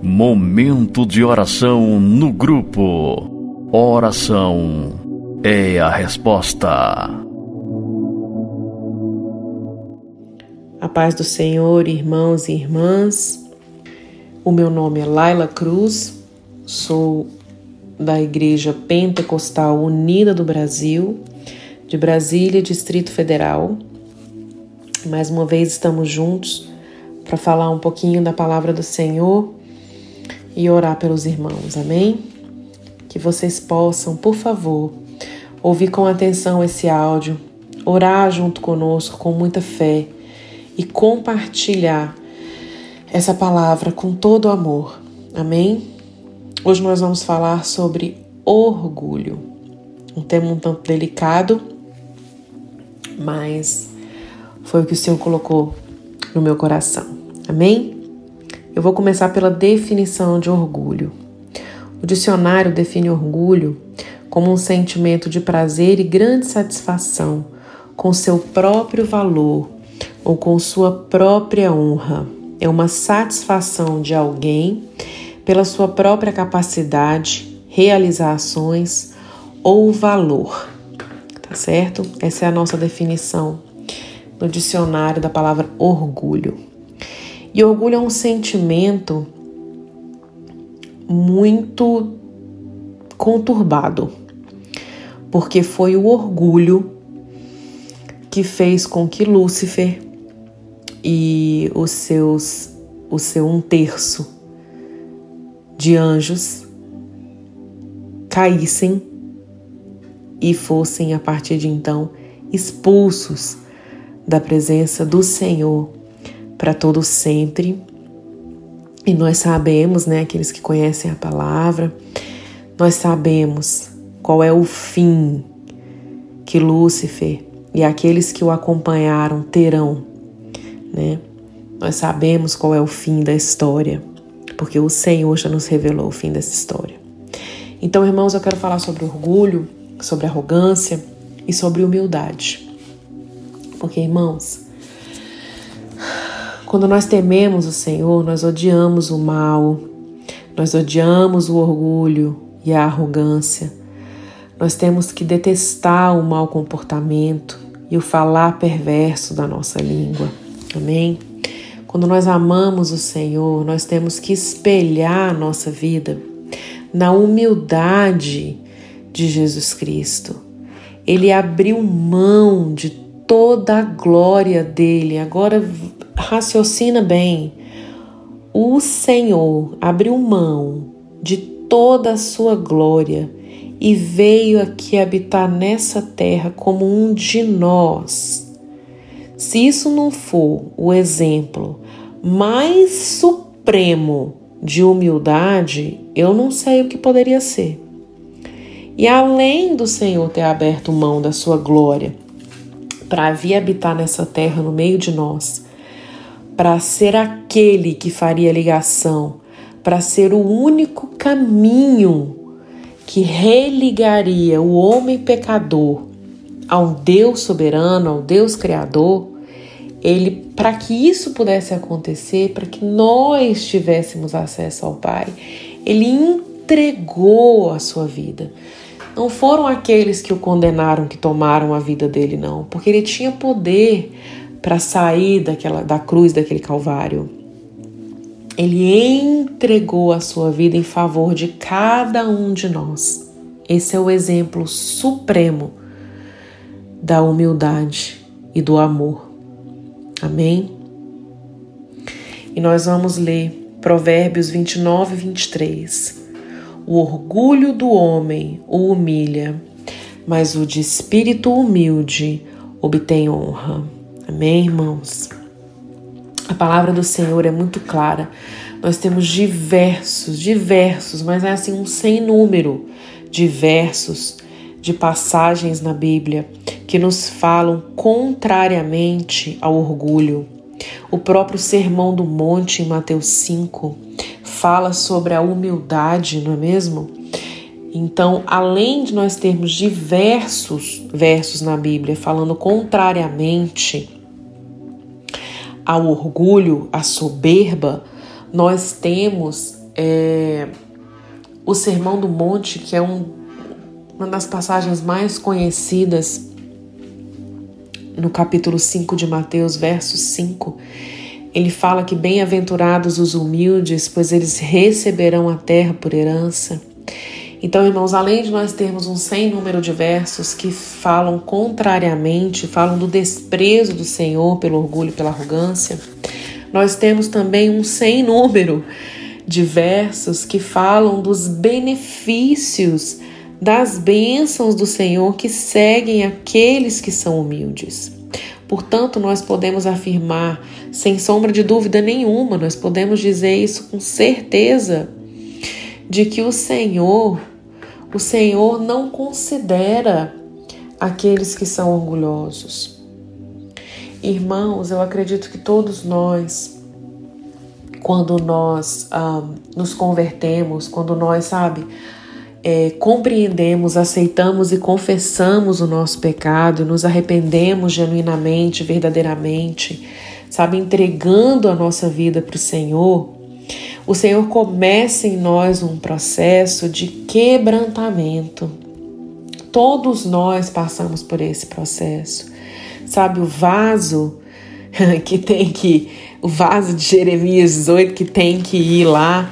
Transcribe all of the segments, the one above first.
Momento de oração no grupo. Oração é a resposta. A paz do Senhor, irmãos e irmãs. O meu nome é Laila Cruz, sou da Igreja Pentecostal Unida do Brasil, de Brasília, Distrito Federal. Mais uma vez estamos juntos para falar um pouquinho da palavra do Senhor e orar pelos irmãos, amém? Que vocês possam, por favor, ouvir com atenção esse áudio, orar junto conosco com muita fé e compartilhar essa palavra com todo o amor, amém? Hoje nós vamos falar sobre orgulho, um tema um tanto delicado, mas foi o que o Senhor colocou no meu coração, amém? Eu vou começar pela definição de orgulho. O dicionário define orgulho como um sentimento de prazer e grande satisfação com seu próprio valor ou com sua própria honra. É uma satisfação de alguém pela sua própria capacidade, realizações ou valor. Tá certo? Essa é a nossa definição no dicionário da palavra orgulho. E orgulho é um sentimento muito conturbado, porque foi o orgulho que fez com que Lúcifer e os seus o seu um terço de anjos caíssem e fossem a partir de então expulsos da presença do Senhor para todo sempre. E nós sabemos, né, aqueles que conhecem a palavra, nós sabemos qual é o fim que Lúcifer e aqueles que o acompanharam terão, né? Nós sabemos qual é o fim da história, porque o Senhor já nos revelou o fim dessa história. Então, irmãos, eu quero falar sobre orgulho, sobre arrogância e sobre humildade. Porque, irmãos, quando nós tememos o Senhor, nós odiamos o mal, nós odiamos o orgulho e a arrogância. Nós temos que detestar o mau comportamento e o falar perverso da nossa língua. Amém? Quando nós amamos o Senhor, nós temos que espelhar a nossa vida na humildade de Jesus Cristo. Ele abriu mão de toda a glória dele. Agora raciocina bem. O Senhor abriu mão de toda a sua glória e veio aqui habitar nessa terra como um de nós. Se isso não for o exemplo mais supremo de humildade, eu não sei o que poderia ser. E além do Senhor ter aberto mão da sua glória para vir habitar nessa terra no meio de nós, para ser aquele que faria ligação, para ser o único caminho que religaria o homem pecador ao Deus soberano, ao Deus criador, ele para que isso pudesse acontecer, para que nós tivéssemos acesso ao Pai, ele entregou a sua vida. Não foram aqueles que o condenaram que tomaram a vida dele, não, porque ele tinha poder para sair daquela da cruz daquele calvário. Ele entregou a sua vida em favor de cada um de nós. Esse é o exemplo supremo da humildade e do amor. Amém? E nós vamos ler Provérbios 29 e 23. O orgulho do homem o humilha, mas o de espírito humilde obtém honra. Amém, irmãos? A palavra do Senhor é muito clara. Nós temos diversos, diversos, mas é assim um sem número de versos, de passagens na Bíblia que nos falam contrariamente ao orgulho. O próprio Sermão do Monte, em Mateus 5, fala sobre a humildade, não é mesmo? Então, além de nós termos diversos versos na Bíblia falando contrariamente ao orgulho, à soberba, nós temos é, o Sermão do Monte, que é um, uma das passagens mais conhecidas no capítulo 5 de Mateus, verso 5, ele fala que bem-aventurados os humildes, pois eles receberão a terra por herança. Então, irmãos, além de nós termos um sem número de versos que falam contrariamente, falam do desprezo do Senhor pelo orgulho e pela arrogância, nós temos também um sem número de versos que falam dos benefícios das bênçãos do Senhor que seguem aqueles que são humildes. Portanto, nós podemos afirmar, sem sombra de dúvida nenhuma, nós podemos dizer isso com certeza, de que o Senhor, o Senhor não considera aqueles que são orgulhosos. Irmãos, eu acredito que todos nós, quando nós ah, nos convertemos, quando nós, sabe, é, compreendemos, aceitamos e confessamos o nosso pecado, nos arrependemos genuinamente, verdadeiramente, sabe, entregando a nossa vida para o Senhor, o Senhor começa em nós um processo de quebrantamento. Todos nós passamos por esse processo. Sabe, o vaso que tem que, o vaso de Jeremias 18 que tem que ir lá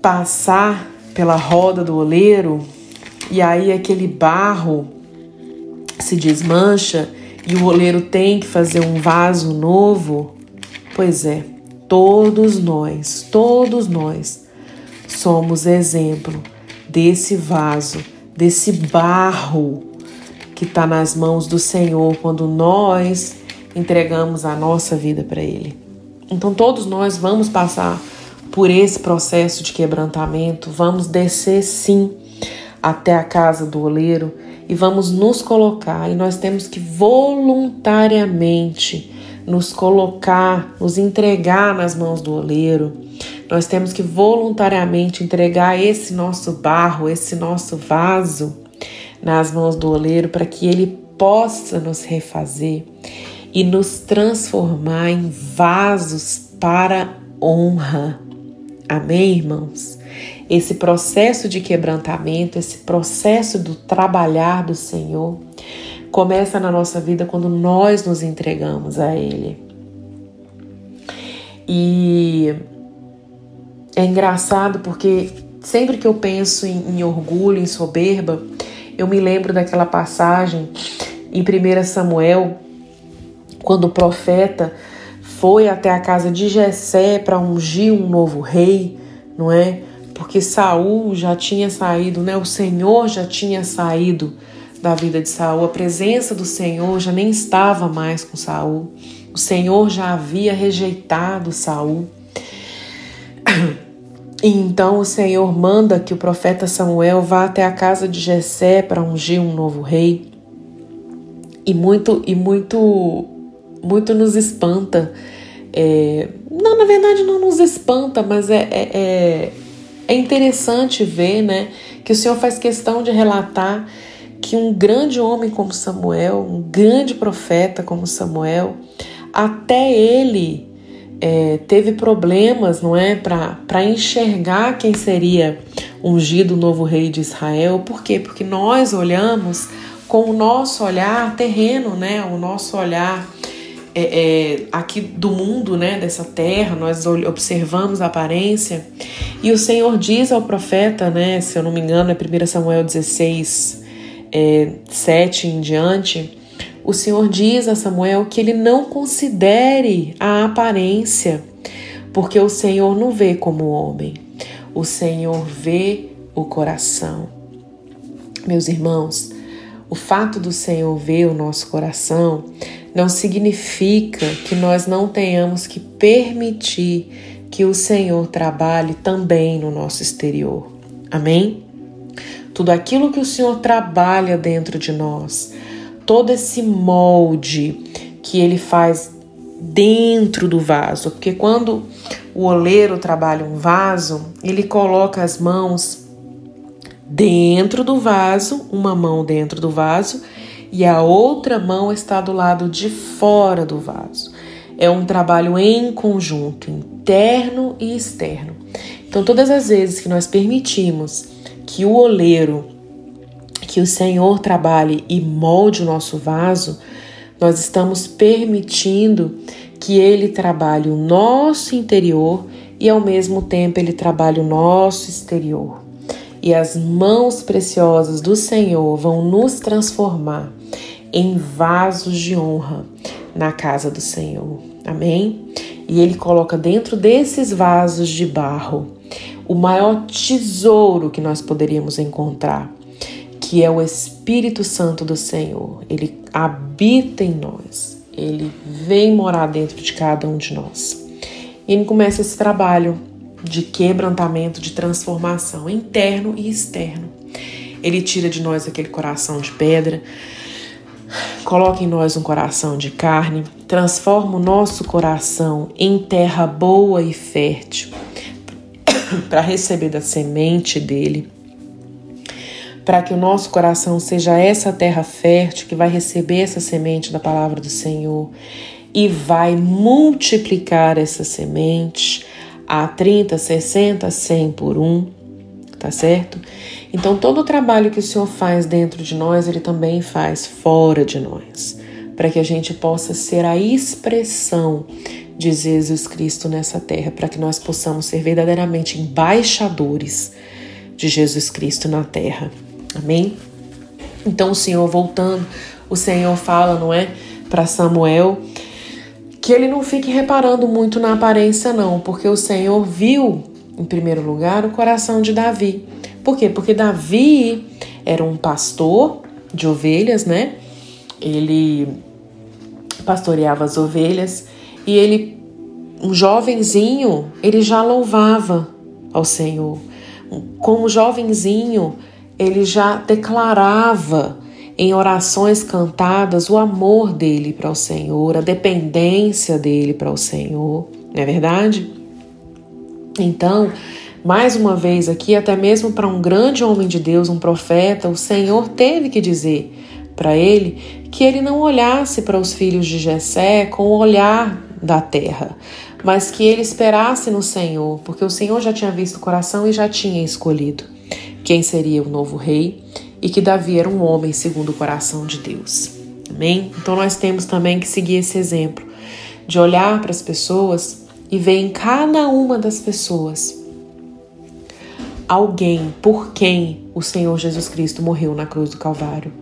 passar pela roda do oleiro e aí aquele barro se desmancha e o oleiro tem que fazer um vaso novo. Pois é, todos nós, todos nós somos exemplo desse vaso, desse barro que está nas mãos do Senhor quando nós entregamos a nossa vida para Ele. Então, todos nós vamos passar por esse processo de quebrantamento, vamos descer sim até a casa do oleiro e vamos nos colocar, e nós temos que voluntariamente nos colocar, nos entregar nas mãos do oleiro. Nós temos que voluntariamente entregar esse nosso barro, esse nosso vaso nas mãos do oleiro para que ele possa nos refazer e nos transformar em vasos para honra. Amém, irmãos? Esse processo de quebrantamento, esse processo do trabalhar do Senhor, começa na nossa vida quando nós nos entregamos a Ele. E é engraçado porque sempre que eu penso em, em orgulho, em soberba, eu me lembro daquela passagem em 1 Samuel, quando o profeta foi até a casa de Jessé para ungir um novo rei, não é? Porque Saul já tinha saído, né? O Senhor já tinha saído da vida de Saul. A presença do Senhor já nem estava mais com Saul. O Senhor já havia rejeitado Saul. E então o Senhor manda que o profeta Samuel vá até a casa de Jessé para ungir um novo rei. E muito e muito muito nos espanta é, não, na verdade não nos espanta, mas é, é, é, é interessante ver né, que o Senhor faz questão de relatar que um grande homem como Samuel, um grande profeta como Samuel, até ele é, teve problemas, não é, para enxergar quem seria ungido o novo rei de Israel. Por quê? Porque nós olhamos com o nosso olhar terreno, né, o nosso olhar é, é, aqui do mundo, né, dessa terra, nós observamos a aparência. E o Senhor diz ao profeta, né, se eu não me engano, é 1 Samuel 16, é, 7 em diante, o Senhor diz a Samuel que ele não considere a aparência, porque o Senhor não vê como homem, o Senhor vê o coração. Meus irmãos, o fato do Senhor ver o nosso coração não significa que nós não tenhamos que permitir que o Senhor trabalhe também no nosso exterior. Amém? Tudo aquilo que o Senhor trabalha dentro de nós, todo esse molde que ele faz dentro do vaso, porque quando o oleiro trabalha um vaso, ele coloca as mãos dentro do vaso, uma mão dentro do vaso e a outra mão está do lado de fora do vaso. É um trabalho em conjunto, interno e externo. Então, todas as vezes que nós permitimos que o oleiro, que o Senhor trabalhe e molde o nosso vaso, nós estamos permitindo que ele trabalhe o nosso interior e ao mesmo tempo ele trabalhe o nosso exterior. E as mãos preciosas do Senhor vão nos transformar em vasos de honra na casa do Senhor. Amém? E ele coloca dentro desses vasos de barro o maior tesouro que nós poderíamos encontrar, que é o Espírito Santo do Senhor. Ele habita em nós, ele vem morar dentro de cada um de nós. E ele começa esse trabalho de quebrantamento, de transformação interno e externo. Ele tira de nós aquele coração de pedra, coloca em nós um coração de carne, transforma o nosso coração em terra boa e fértil para receber da semente dele, para que o nosso coração seja essa terra fértil que vai receber essa semente da palavra do Senhor e vai multiplicar essa semente a 30, 60, 100 por um, tá certo? Então todo o trabalho que o Senhor faz dentro de nós, ele também faz fora de nós, para que a gente possa ser a expressão de Jesus Cristo nessa terra, para que nós possamos ser verdadeiramente embaixadores de Jesus Cristo na terra. Amém? Então o Senhor voltando, o Senhor fala, não é, para Samuel, que ele não fique reparando muito na aparência não, porque o Senhor viu em primeiro lugar o coração de Davi. Por quê? Porque Davi era um pastor de ovelhas, né? Ele pastoreava as ovelhas e ele, um jovenzinho, ele já louvava ao Senhor. Como jovenzinho, ele já declarava em orações cantadas o amor dele para o Senhor, a dependência dele para o Senhor, não é verdade? Então, mais uma vez aqui, até mesmo para um grande homem de Deus, um profeta, o Senhor teve que dizer para ele que ele não olhasse para os filhos de Jessé com o olhar da terra, mas que ele esperasse no Senhor, porque o Senhor já tinha visto o coração e já tinha escolhido quem seria o novo rei e que Davi era um homem segundo o coração de Deus. Amém? Então nós temos também que seguir esse exemplo de olhar para as pessoas e ver em cada uma das pessoas alguém por quem o Senhor Jesus Cristo morreu na cruz do Calvário.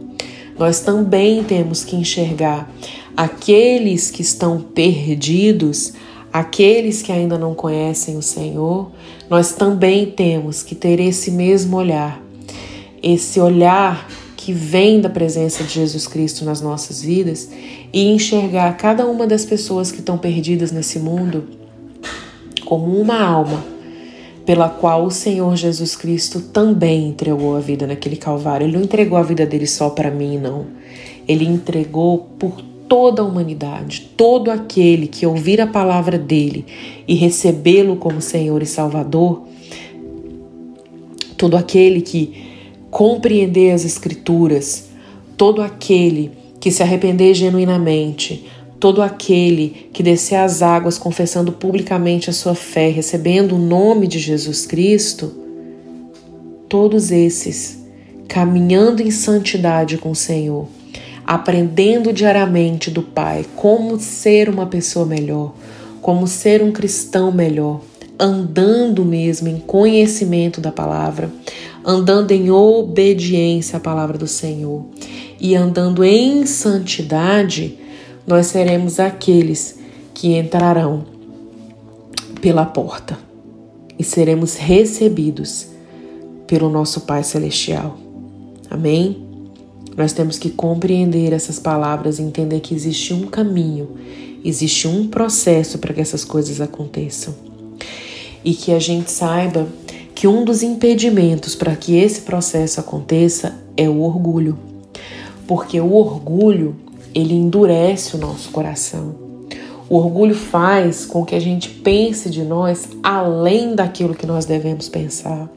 Nós também temos que enxergar aqueles que estão perdidos, aqueles que ainda não conhecem o Senhor, nós também temos que ter esse mesmo olhar, esse olhar que vem da presença de Jesus Cristo nas nossas vidas e enxergar cada uma das pessoas que estão perdidas nesse mundo como uma alma pela qual o Senhor Jesus Cristo também entregou a vida naquele Calvário. Ele não entregou a vida dele só para mim, não. Ele entregou por toda a humanidade, todo aquele que ouvir a palavra dele e recebê-lo como Senhor e Salvador, todo aquele que compreender as Escrituras, todo aquele que se arrepender genuinamente, todo aquele que descer as águas confessando publicamente a sua fé, recebendo o nome de Jesus Cristo, todos esses caminhando em santidade com o Senhor aprendendo diariamente do Pai como ser uma pessoa melhor, como ser um cristão melhor, andando mesmo em conhecimento da palavra, andando em obediência à palavra do Senhor e andando em santidade, nós seremos aqueles que entrarão pela porta e seremos recebidos pelo nosso Pai Celestial. Amém? Nós temos que compreender essas palavras e entender que existe um caminho, existe um processo para que essas coisas aconteçam. E que a gente saiba que um dos impedimentos para que esse processo aconteça é o orgulho. Porque o orgulho, ele endurece o nosso coração. O orgulho faz com que a gente pense de nós além daquilo que nós devemos pensar.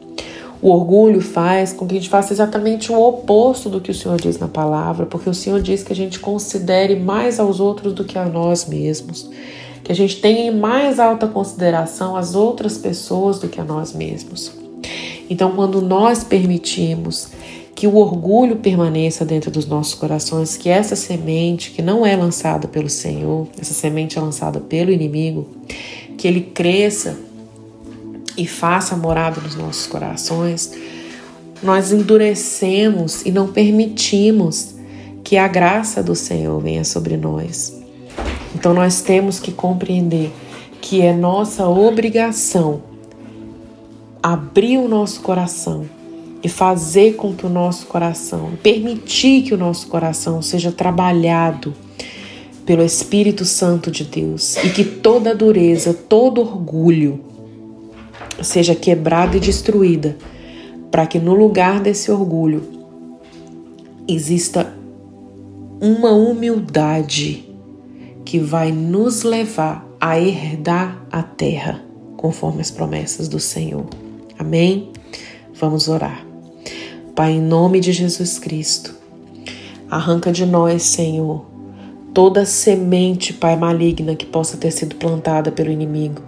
O orgulho faz com que a gente faça exatamente o oposto do que o Senhor diz na palavra, porque o Senhor diz que a gente considere mais aos outros do que a nós mesmos, que a gente tenha em mais alta consideração as outras pessoas do que a nós mesmos. Então, quando nós permitimos que o orgulho permaneça dentro dos nossos corações, que essa semente que não é lançada pelo Senhor, essa semente é lançada pelo inimigo, que ele cresça e faça morada nos nossos corações, nós endurecemos e não permitimos que a graça do Senhor venha sobre nós. Então nós temos que compreender que é nossa obrigação abrir o nosso coração e fazer com que o nosso coração, permitir que o nosso coração seja trabalhado pelo Espírito Santo de Deus e que toda dureza, todo orgulho seja quebrada e destruída para que no lugar desse orgulho exista uma humildade que vai nos levar a herdar a terra, conforme as promessas do Senhor. Amém? Vamos orar. Pai, em nome de Jesus Cristo, arranca de nós, Senhor, toda semente, Pai, maligna que possa ter sido plantada pelo inimigo.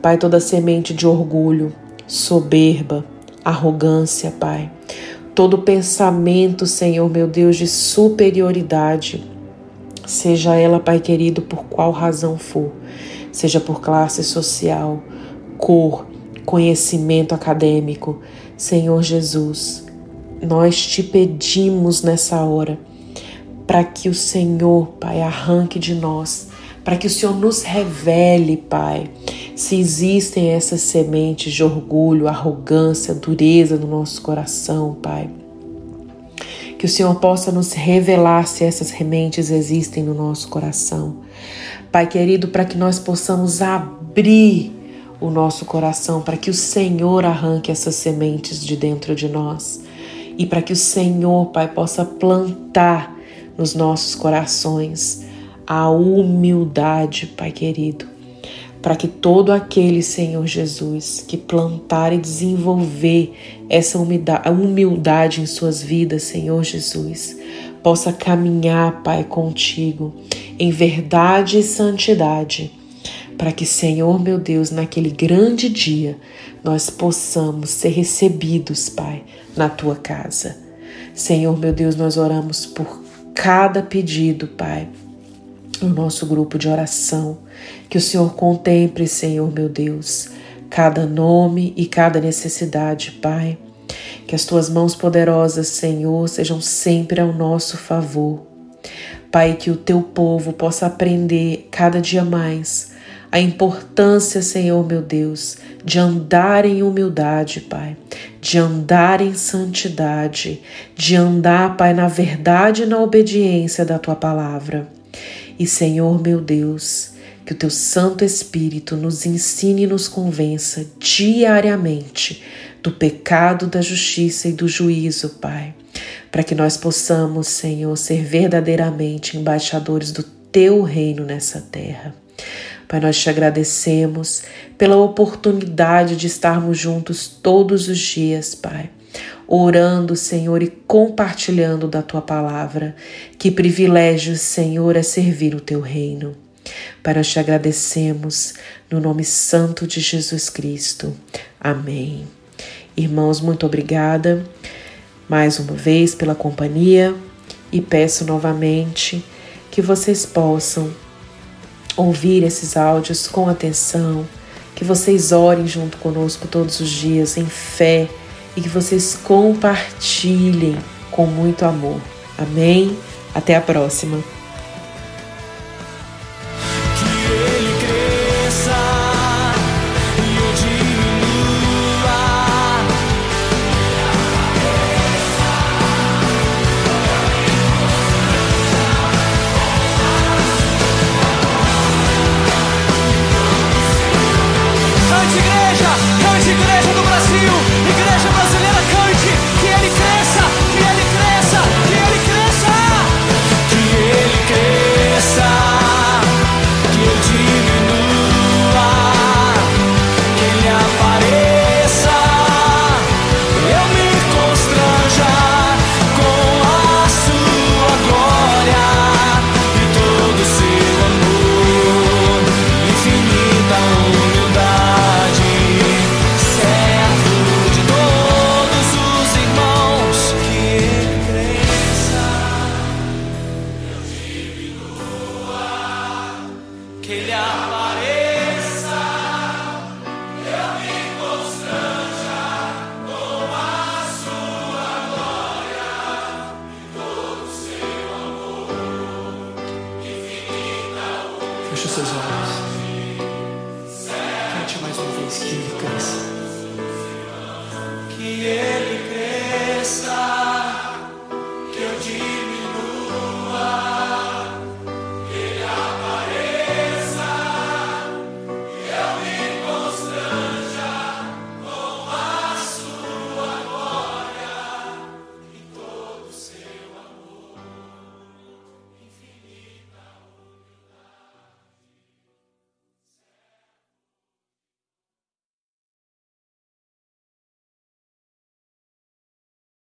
Pai, toda semente de orgulho, soberba, arrogância, Pai. Todo pensamento, Senhor meu Deus, de superioridade, seja ela, Pai querido, por qual razão for, seja por classe social, cor, conhecimento acadêmico, Senhor Jesus, nós te pedimos nessa hora para que o Senhor, Pai, arranque de nós, para que o Senhor nos revele, Pai, se existem essas sementes de orgulho, arrogância, dureza no nosso coração, Pai. Que o Senhor possa nos revelar se essas sementes existem no nosso coração. Pai querido, para que nós possamos abrir o nosso coração, para que o Senhor arranque essas sementes de dentro de nós e para que o Senhor, Pai, possa plantar nos nossos corações a humildade, Pai querido para que todo aquele, Senhor Jesus, que plantar e desenvolver essa humildade em suas vidas, Senhor Jesus, possa caminhar, Pai, contigo em verdade e santidade, para que, Senhor meu Deus, naquele grande dia, nós possamos ser recebidos, Pai, na tua casa. Senhor meu Deus, nós oramos por cada pedido, Pai, no nosso grupo de oração. Que o Senhor contemple, Senhor meu Deus, cada nome e cada necessidade, Pai. Que as tuas mãos poderosas, Senhor, sejam sempre ao nosso favor. Pai, que o teu povo possa aprender cada dia mais a importância, Senhor meu Deus, de andar em humildade, Pai, de andar em santidade, de andar, Pai, na verdade e na obediência da tua palavra. E Senhor meu Deus, que o teu Santo Espírito nos ensine e nos convença diariamente do pecado, da justiça e do juízo, Pai, para que nós possamos, Senhor, ser verdadeiramente embaixadores do teu reino nessa terra. Pai, nós te agradecemos pela oportunidade de estarmos juntos todos os dias, Pai orando, Senhor, e compartilhando da tua palavra. Que privilégio, Senhor, é servir o teu reino. Nós te agradecemos no nome santo de Jesus Cristo. Amém. Irmãos, muito obrigada mais uma vez pela companhia e peço novamente que vocês possam ouvir esses áudios com atenção, que vocês orem junto conosco todos os dias em fé e que vocês compartilhem com muito amor. Amém? Até a próxima. Feche os seus olhos. Cante mais uma vez que ele cresça.